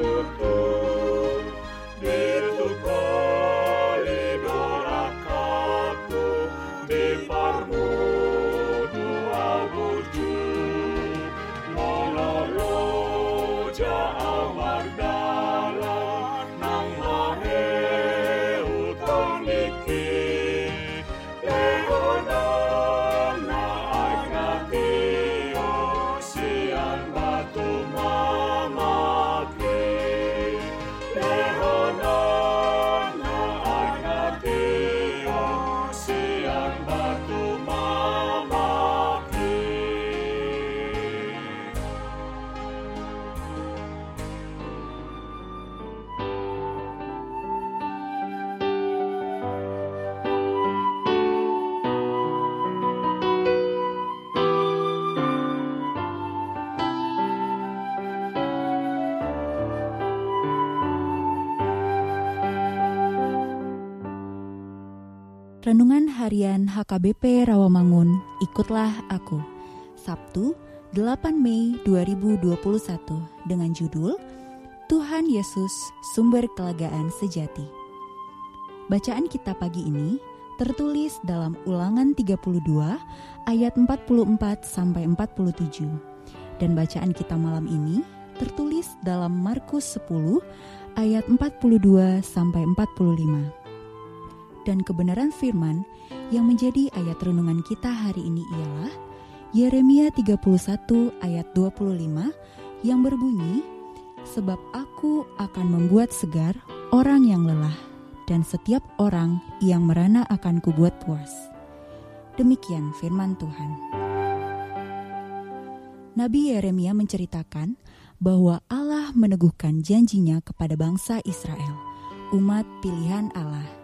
Oh. Renungan Harian HKBP Rawamangun, ikutlah aku. Sabtu, 8 Mei 2021 dengan judul Tuhan Yesus sumber kelegaan sejati. Bacaan kita pagi ini tertulis dalam Ulangan 32 ayat 44 sampai 47 dan bacaan kita malam ini tertulis dalam Markus 10 ayat 42 sampai 45 dan kebenaran firman yang menjadi ayat renungan kita hari ini ialah Yeremia 31 ayat 25 yang berbunyi Sebab aku akan membuat segar orang yang lelah dan setiap orang yang merana akan kubuat puas. Demikian firman Tuhan. Nabi Yeremia menceritakan bahwa Allah meneguhkan janjinya kepada bangsa Israel, umat pilihan Allah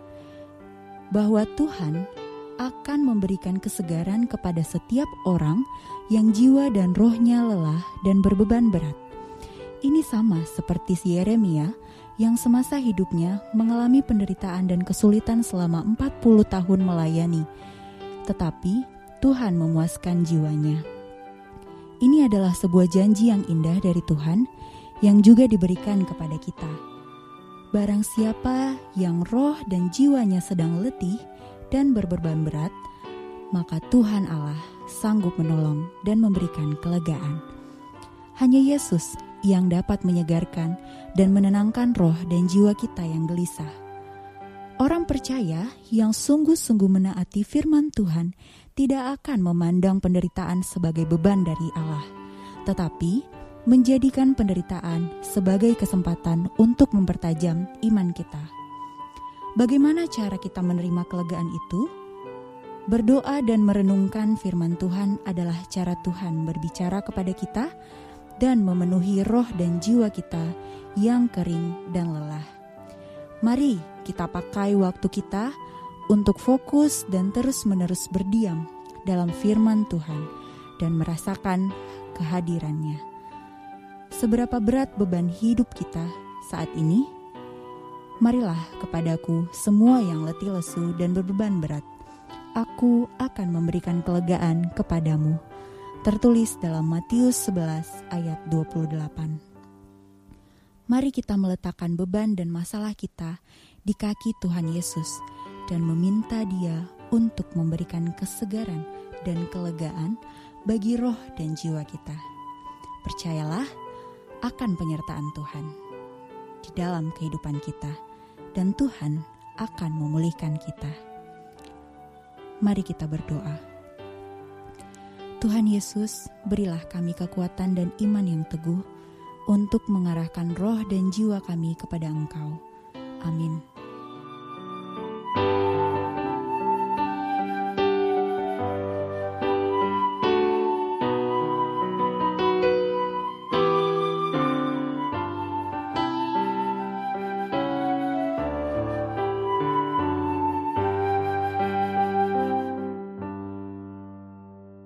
bahwa Tuhan akan memberikan kesegaran kepada setiap orang yang jiwa dan rohnya lelah dan berbeban berat. Ini sama seperti si Yeremia yang semasa hidupnya mengalami penderitaan dan kesulitan selama 40 tahun melayani. Tetapi Tuhan memuaskan jiwanya. Ini adalah sebuah janji yang indah dari Tuhan yang juga diberikan kepada kita Barang siapa yang roh dan jiwanya sedang letih dan berbeban berat, maka Tuhan Allah sanggup menolong dan memberikan kelegaan. Hanya Yesus yang dapat menyegarkan dan menenangkan roh dan jiwa kita yang gelisah. Orang percaya yang sungguh-sungguh menaati firman Tuhan tidak akan memandang penderitaan sebagai beban dari Allah, tetapi menjadikan penderitaan sebagai kesempatan untuk mempertajam iman kita. Bagaimana cara kita menerima kelegaan itu? Berdoa dan merenungkan firman Tuhan adalah cara Tuhan berbicara kepada kita dan memenuhi roh dan jiwa kita yang kering dan lelah. Mari kita pakai waktu kita untuk fokus dan terus-menerus berdiam dalam firman Tuhan dan merasakan kehadirannya. Seberapa berat beban hidup kita saat ini? Marilah kepadaku semua yang letih lesu dan berbeban berat. Aku akan memberikan kelegaan kepadamu. Tertulis dalam Matius 11 ayat 28. Mari kita meletakkan beban dan masalah kita di kaki Tuhan Yesus dan meminta Dia untuk memberikan kesegaran dan kelegaan bagi roh dan jiwa kita. Percayalah, akan penyertaan Tuhan di dalam kehidupan kita, dan Tuhan akan memulihkan kita. Mari kita berdoa. Tuhan Yesus, berilah kami kekuatan dan iman yang teguh untuk mengarahkan roh dan jiwa kami kepada Engkau. Amin.